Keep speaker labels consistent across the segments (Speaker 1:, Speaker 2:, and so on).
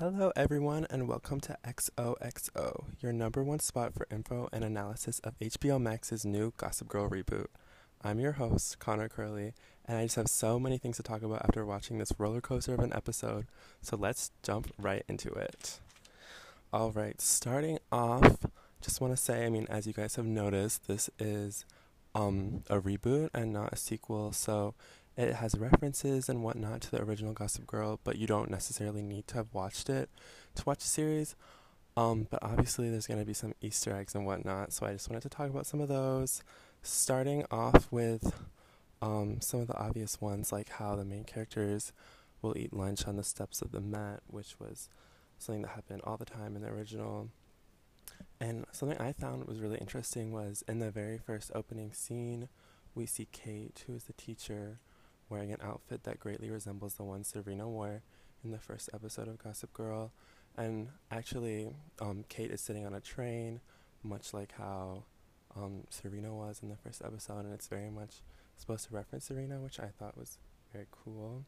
Speaker 1: Hello, everyone, and welcome to XOXO, your number one spot for info and analysis of HBO Max's new Gossip Girl reboot. I'm your host, Connor Curley, and I just have so many things to talk about after watching this roller coaster of an episode, so let's jump right into it. All right, starting off, just want to say, I mean, as you guys have noticed, this is um, a reboot and not a sequel, so it has references and whatnot to the original Gossip Girl, but you don't necessarily need to have watched it to watch the series. Um, but obviously, there's going to be some Easter eggs and whatnot, so I just wanted to talk about some of those. Starting off with um, some of the obvious ones, like how the main characters will eat lunch on the steps of the Met, which was something that happened all the time in the original. And something I found was really interesting was in the very first opening scene, we see Kate, who is the teacher, wearing an outfit that greatly resembles the one Serena wore in the first episode of Gossip Girl. And actually, um, Kate is sitting on a train, much like how um, Serena was in the first episode, and it's very much supposed to reference Serena, which I thought was very cool.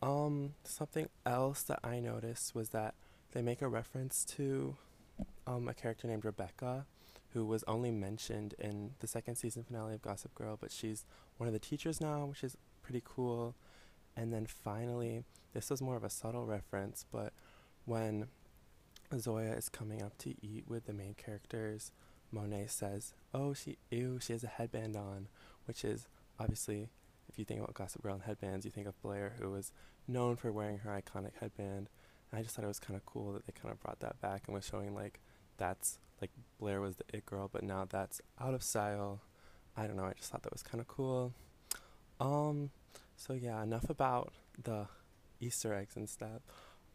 Speaker 1: Um, something else that I noticed was that they make a reference to um, a character named Rebecca, who was only mentioned in the second season finale of Gossip Girl, but she's one of the teachers now, which is pretty cool. And then finally, this was more of a subtle reference, but when Zoya is coming up to eat with the main characters, Monet says, "Oh, she ew, she has a headband on," which is obviously, if you think about Gossip Girl and headbands, you think of Blair, who was known for wearing her iconic headband. And I just thought it was kind of cool that they kind of brought that back and was showing like that's like Blair was the it girl, but now that's out of style. I don't know. I just thought that was kind of cool. Um, so yeah, enough about the Easter eggs and stuff.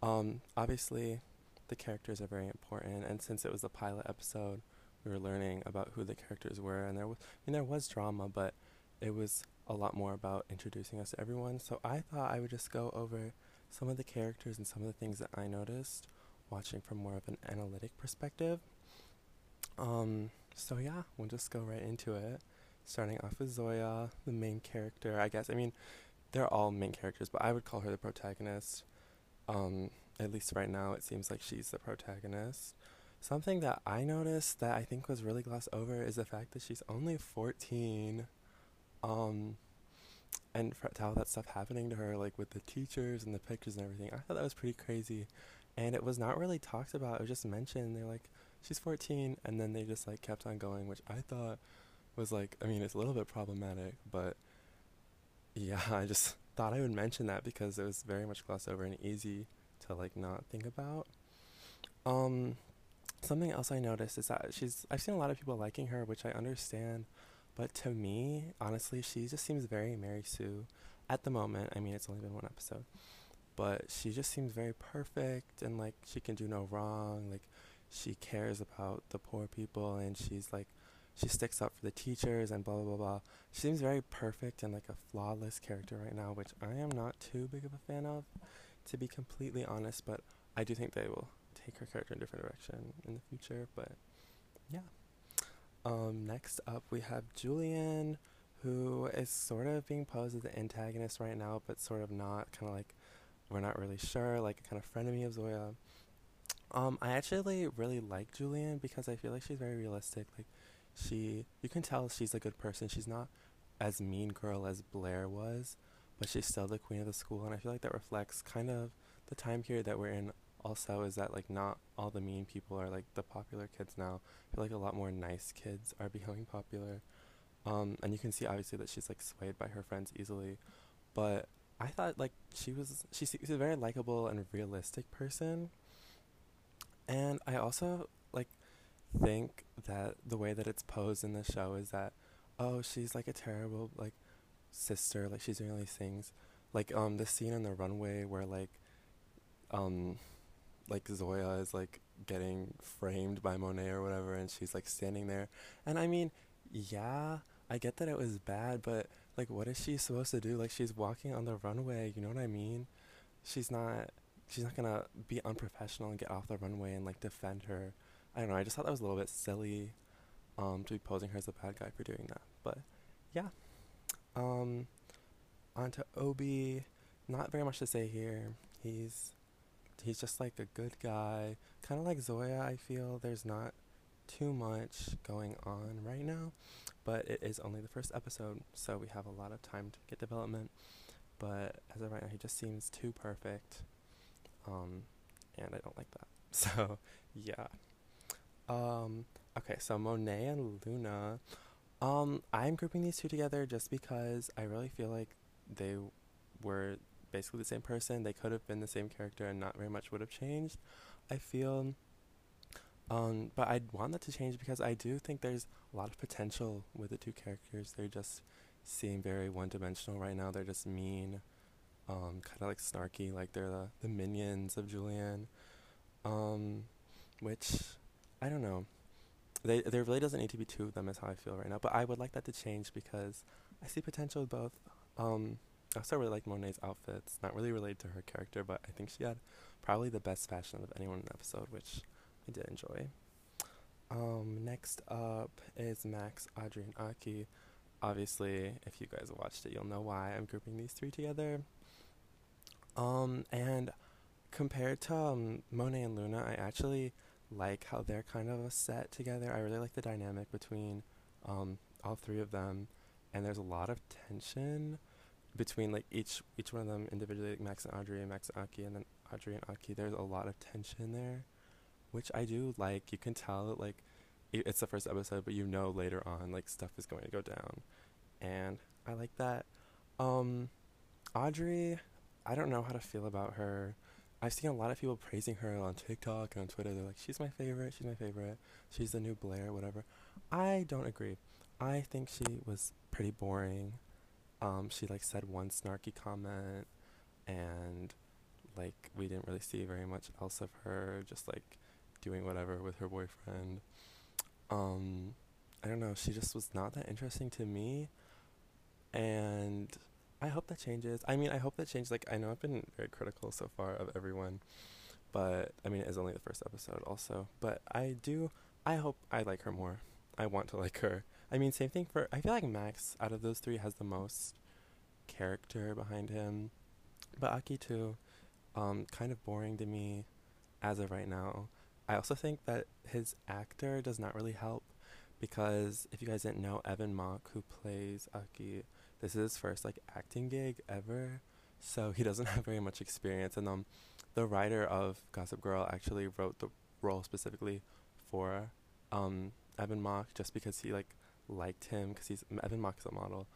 Speaker 1: Um, obviously, the characters are very important, and since it was a pilot episode, we were learning about who the characters were, and there was, I mean, there was drama, but it was a lot more about introducing us to everyone. So I thought I would just go over some of the characters and some of the things that I noticed watching from more of an analytic perspective. Um, so yeah, we'll just go right into it. Starting off with Zoya, the main character, I guess. I mean, they're all main characters, but I would call her the protagonist. Um, at least right now, it seems like she's the protagonist. Something that I noticed that I think was really glossed over is the fact that she's only 14. Um, and for, all that stuff happening to her, like with the teachers and the pictures and everything, I thought that was pretty crazy. And it was not really talked about. It was just mentioned. They're like, she's 14, and then they just like kept on going, which I thought was like, I mean, it's a little bit problematic, but yeah, I just thought I would mention that because it was very much glossed over and easy to like not think about. Um, something else I noticed is that she's I've seen a lot of people liking her, which I understand, but to me, honestly, she just seems very Mary Sue at the moment. I mean, it's only been one episode, but she just seems very perfect and like she can do no wrong. Like she cares about the poor people and she's like she sticks up for the teachers and blah blah blah blah. She seems very perfect and like a flawless character right now, which I am not too big of a fan of, to be completely honest. But I do think they will take her character in a different direction in the future. But yeah. Um, next up, we have Julien, who is sort of being posed as the antagonist right now, but sort of not. Kind of like we're not really sure. Like a kind of frenemy of Zoya. Um, I actually really like Julien because I feel like she's very realistic. Like she you can tell she's a good person. She's not as mean girl as Blair was, but she's still the queen of the school and I feel like that reflects kind of the time period that we're in also is that like not all the mean people are like the popular kids now. I feel like a lot more nice kids are becoming popular. Um, and you can see obviously that she's like swayed by her friends easily. But I thought like she was she's, a very likable and realistic person. And I also like think that the way that it's posed in the show is that oh she's like a terrible like sister like she's doing all these things. Like um the scene on the runway where like um like Zoya is like getting framed by Monet or whatever and she's like standing there. And I mean yeah I get that it was bad but like what is she supposed to do? Like she's walking on the runway you know what I mean? She's not she's not gonna be unprofessional and get off the runway and like defend her I don't know. I just thought that was a little bit silly um, to be posing her as a bad guy for doing that. But yeah. Um, on to Obie. Not very much to say here. He's he's just like a good guy, kind of like Zoya. I feel there's not too much going on right now, but it is only the first episode, so we have a lot of time to get development. But as of right now, he just seems too perfect, um, and I don't like that. So yeah. Um, okay, so Monet and Luna. Um, I'm grouping these two together just because I really feel like they were basically the same person. They could have been the same character and not very much would have changed. I feel um, but I'd want that to change because I do think there's a lot of potential with the two characters. They just seem very one dimensional right now. They're just mean, um, kind of like snarky, like they're the, the minions of Julien. Um, which, I don't know. They, there really doesn't need to be two of them, is how I feel right now. But I would like that to change because I see potential with both. Um, I also really like Monet's outfits. Not really related to her character, but I think she had probably the best fashion of anyone in the episode, which I did enjoy. Um, next up is Max, Audrey, and Aki. Obviously, if you guys watched it, you'll know why I'm grouping these three together. Um, and compared to um, Monet and Luna, I actually like how they're kind of set together. I really like the dynamic between um, all three of them, and there's a lot of tension between like each each one of them individually, like Max and Audrey, and Max and Aki, and then Audrey and Aki. There's a lot of tension there which I do like. You can tell like it's the first episode, but you know later on like stuff is going to go down, and I like that. Um, Audrey, I don't know how to feel about her. I've seen a lot of people praising her on TikTok and on Twitter. They're like, she's my favorite, she's my favorite, she's the new Blair, whatever. I don't agree. I think she was pretty boring. Um, she like said one snarky comment, and like we didn't really see very much else of her. Just like doing whatever with her boyfriend. Um, I don't know. She just was not that interesting to me, and I hope that changes. I mean, I hope that changes. Like, I know I've been very critical so far of everyone, but I mean, it's only the first episode, also. But I do. I hope I like her more. I want to like her. I mean, same thing for. I feel like Max out of those three has the most character behind him, but Aki too. Um, kind of boring to me, as of right now. I also think that his actor does not really help because if you guys didn't know, Evan Mock, who plays Aki, this is his first like acting gig ever, so he doesn't have very much experience. And um, the writer of Gossip Girl actually wrote the role specifically for um Evan Mock just because he like liked him because he's Evan Mock is a model.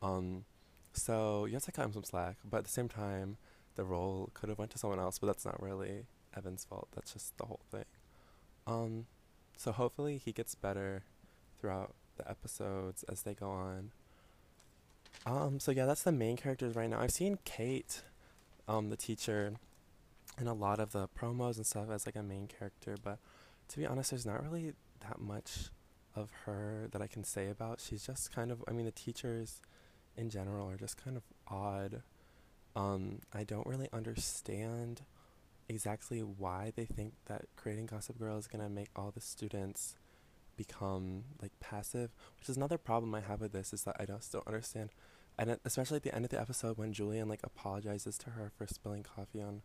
Speaker 1: Um, so yes, I cut him some slack, but at the same time, the role could have went to someone else, but that's not really Evan's fault. That's just the whole thing. Um, so hopefully he gets better throughout the episodes as they go on. Um, so yeah, that's the main characters right now. I've seen Kate, um, the teacher, in a lot of the promos and stuff as like a main character, but to be honest, there's not really that much of her that I can say about. She's just kind of I mean the teachers in general are just kind of odd. Um, I don't really understand exactly why they think that creating Gossip Girl is to make all the students become like passive, which is another problem I have with this is that I don't understand. And especially at the end of the episode when Julien like apologizes to her for spilling coffee on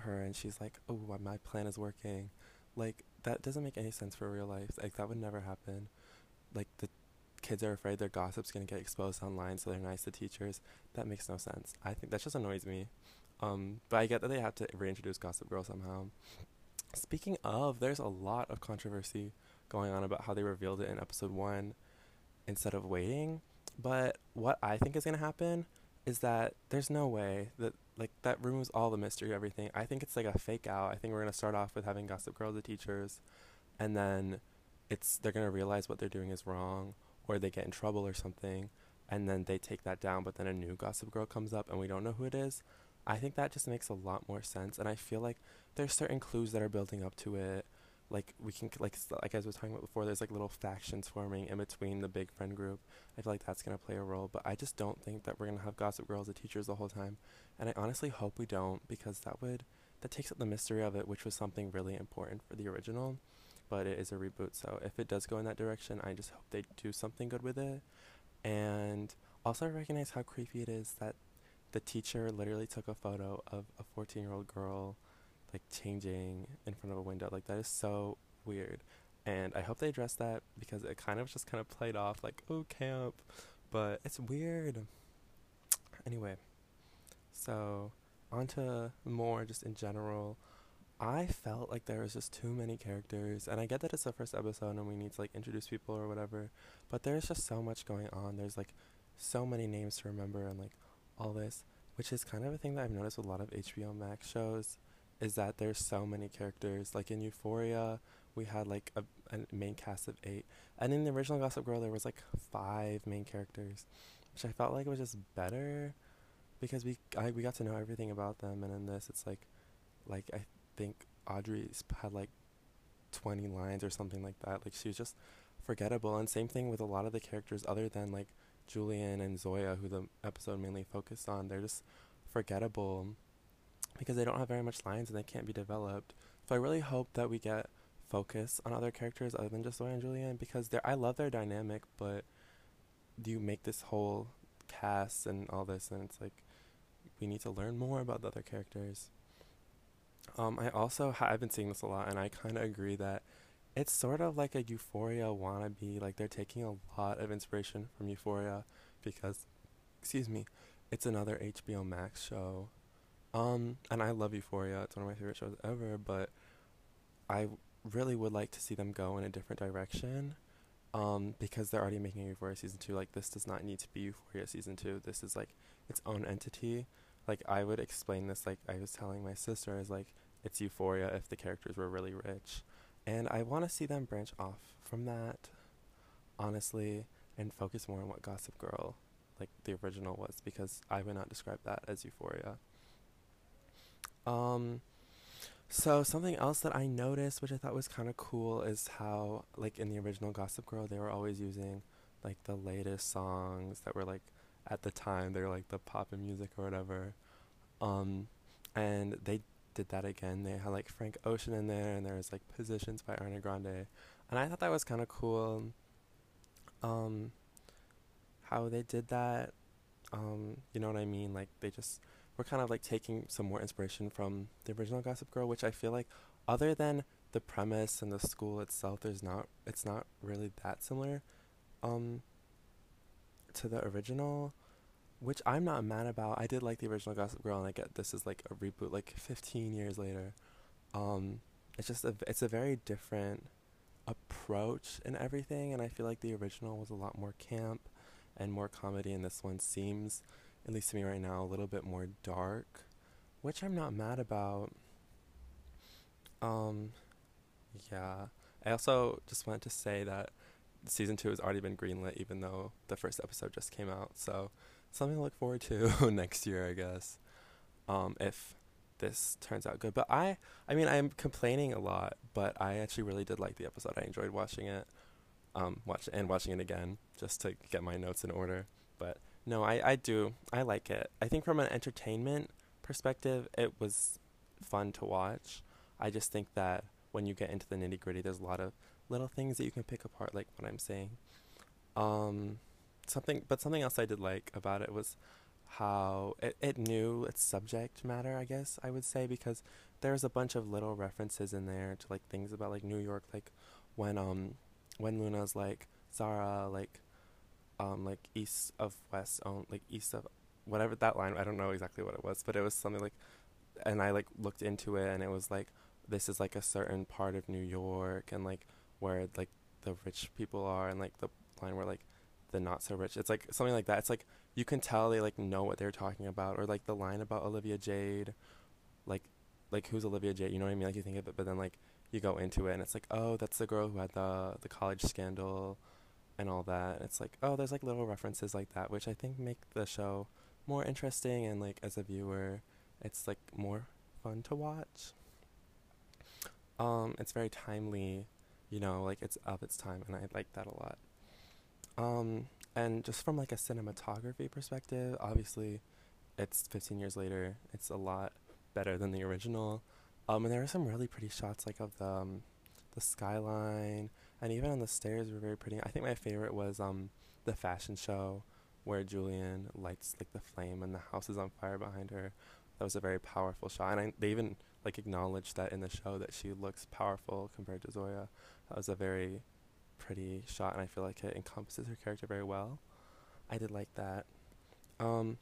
Speaker 1: her and she's like, "Oh, my plan is working." Like that doesn't make any sense for real life. Like that would never happen. Like the kids are afraid their gossip's to get exposed online, so they're nice to teachers. That makes no sense. I think that just annoys me. Um, but I get that they have to reintroduce Gossip Girl somehow. Speaking of, there's a lot of controversy going on about how they revealed it in episode one instead of waiting. But what I think is going to happen is that there's no way that like that removes all the mystery of everything. I think it's like a fake out. I think we're going to start off with having Gossip Girl the teachers and then it's they're going to realize what they're doing is wrong or they get in trouble or something and then they take that down but then a new Gossip Girl comes up and we don't know who it is. I think that just makes a lot more sense, and I feel like there's certain clues that are building up to it. Like we can like like as we were talking about before, there's like little factions forming in between the big friend group. I feel like that's gonna play a role, but I just don't think that we're gonna have Gossip Girls as teachers the whole time, and I honestly hope we don't because that would that takes up the mystery of it, which was something really important for the original. But it is a reboot, so if it does go in that direction, I just hope they do something good with it. And also, I recognize how creepy it is that the teacher literally took a photo of a 14 year old girl like changing in front of a window. Like that is so weird. And I hope they address that because it kind of just kind of played off like, oh, camp. But it's weird. Anyway, so on to more just in general. I felt like there was just too many characters, and I get that it's the first episode and we need to like introduce people or whatever, but there's just so much going on. There's like so many names to remember and like all this, which is kind of a thing that I've noticed with a lot of HBO Max shows, is that there's so many characters. Like in Euphoria, we had like a, a main cast of eight, and in the original Gossip Girl, there was like five main characters, which I felt like was just better because we I, we got to know everything about them, and in this, it's like like I think Audrey's had like 20 lines or something like that. Like she was just forgettable. And same thing with a lot of the characters other than like Julien and Zoya, who the episode mainly focused on. They're just forgettable because they don't have very much lines and they can't be developed. So I really hope that we get focus on other characters other than just Zoya and Julien because they I love their dynamic, but do you make this whole cast and all this and it's like we need to learn more about the other characters. Um, I also ha- I've been seeing this a lot, and I kind of agree that it's sort of like a Euphoria wannabe. Like they're taking a lot of inspiration from Euphoria because, excuse me, it's another HBO Max show. Um, and I love Euphoria. It's one of my favorite shows ever. But I really would like to see them go in a different direction. Um, because they're already making Euphoria season two. Like this does not need to be Euphoria season two. This is like its own entity. Like I would explain this like I was telling my sister is like it's Euphoria if the characters were really rich. And I want to see them branch off from that, honestly, and focus more on what Gossip Girl, like the original, was, because I would not describe that as Euphoria. Um, so something else that I noticed, which I thought was kind of cool, is how, like in the original Gossip Girl, they were always using like the latest songs that were like at the time they were like the pop and music or whatever. Um, and they did that again. They had like Frank Ocean in there, and there was like Positions by Ariana Grande, and I thought that was kind of cool. Um, how they did that, um, you know what I mean? Like they just were kind of like taking some more inspiration from the original Gossip Girl, which I feel like, other than the premise and the school itself, there's not it's not really that similar, um, to the original which I'm not mad about. I did like the original Gossip Girl, and I get this is like a reboot, like 15 years later. Um, it's just a it's a very different approach and everything, and I feel like the original was a lot more camp and more comedy, and this one seems, at least to me right now, a little bit more dark, which I'm not mad about. Um, yeah. I also just wanted to say that season two has already been greenlit, even though the first episode just came out. So something to look forward to next year, I guess. Um, if this turns out good. But I, I mean, I'm complaining a lot, but I actually really did like the episode. I enjoyed watching it, um, watch and watching it again just to get my notes in order. But no, I, I do, I like it. I think from an entertainment perspective, it was fun to watch. I just think that when you get into the nitty gritty, there's a lot of little things that you can pick apart, like what I'm saying. Um, something, but something else I did like about it was how it, it knew its subject matter, I guess I would say, because there's a bunch of little references in there to like things about like New York, like when um when Luna's like Zara, like um like east of west, um like east of whatever that line. I don't know exactly what it was, but it was something like, and I like looked into it, and it was like this is like a certain part of New York, and like where like the rich people are, and like the line where like the not so rich. It's like something like that. It's like you can tell they like know what they're talking about, or like the line about Olivia Jade, like like who's Olivia Jade? You know what I mean? Like you think of it, but then like you go into it, and it's like oh, that's the girl who had the the college scandal, and all that. It's like oh, there's like little references like that, which I think make the show more interesting, and like as a viewer, it's like more fun to watch. Um, it's very timely, you know, like it's of its time, and I like that a lot. Um, and just from like a cinematography perspective, obviously, it's 15 years later. It's a lot better than the original. Um, and there are some really pretty shots, like of the um, the skyline, and even on the stairs were very pretty. I think my favorite was um the fashion show, where Julien lights like the flame and the house is on fire behind her. that was a very powerful shot. And I, they even like acknowledged that in the show that she looks powerful compared to Zoya. That was a very pretty shot, and I feel like it encompasses her character very well. I did like that. Um,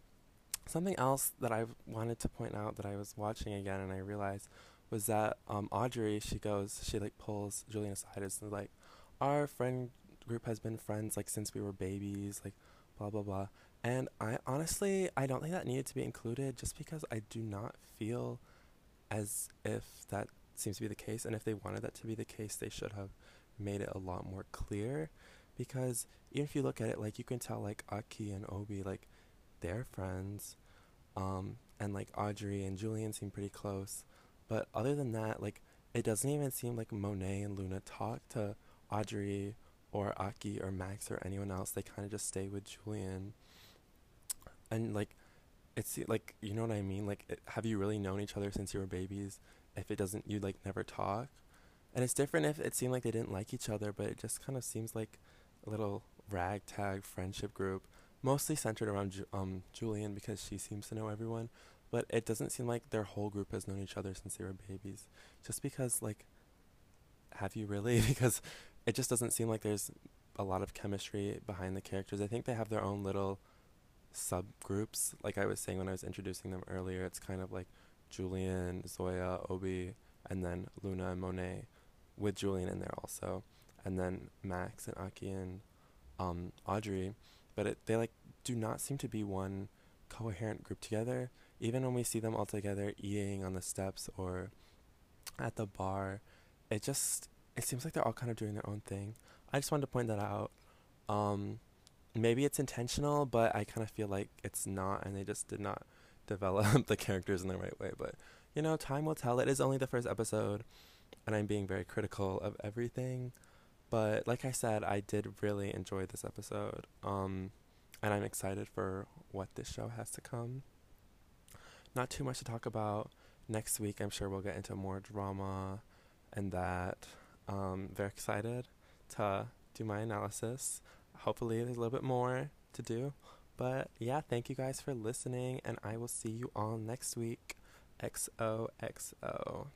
Speaker 1: something else that I wanted to point out that I was watching again and I realized was that um, Audrey, she goes, she like pulls Julien aside and like, our friend group has been friends like since we were babies, like blah blah blah. And I honestly, I don't think that needed to be included just because I do not feel as if that seems to be the case. And if they wanted that to be the case, they should have made it a lot more clear. Because even if you look at it, like you can tell, like Aki and Obie, like they're friends, um, and like Audrey and Julien seem pretty close. But other than that, like it doesn't even seem like Monet and Luna talk to Audrey or Aki or Max or anyone else. They kind of just stay with Julien. And like, it's like you know what I mean. Like, it, have you really known each other since you were babies? If it doesn't, you like never talk. And it's different if it seemed like they didn't like each other, but it just kind of seems like a little ragtag friendship group, mostly centered around um, Julien because she seems to know everyone. But it doesn't seem like their whole group has known each other since they were babies. Just because, like, have you really? because it just doesn't seem like there's a lot of chemistry behind the characters. I think they have their own little subgroups. Like I was saying when I was introducing them earlier, it's kind of like Julien, Zoya, Obie, and then Luna and Monet with Julien in there also, and then Max and Aki and um, Audrey, but it, they like do not seem to be one coherent group together. Even when we see them all together eating on the steps or at the bar, it just it seems like they're all kind of doing their own thing. I just wanted to point that out. Um, maybe it's intentional, but I kind of feel like it's not, and they just did not develop the characters in the right way. But you know, time will tell. It is only the first episode and I'm being very critical of everything. But like I said, I did really enjoy this episode. Um, and I'm excited for what this show has to come. Not too much to talk about. Next week, I'm sure we'll get into more drama and that. Um, very excited to do my analysis. Hopefully, there's a little bit more to do. But yeah, thank you guys for listening, and I will see you all next week. XOXO.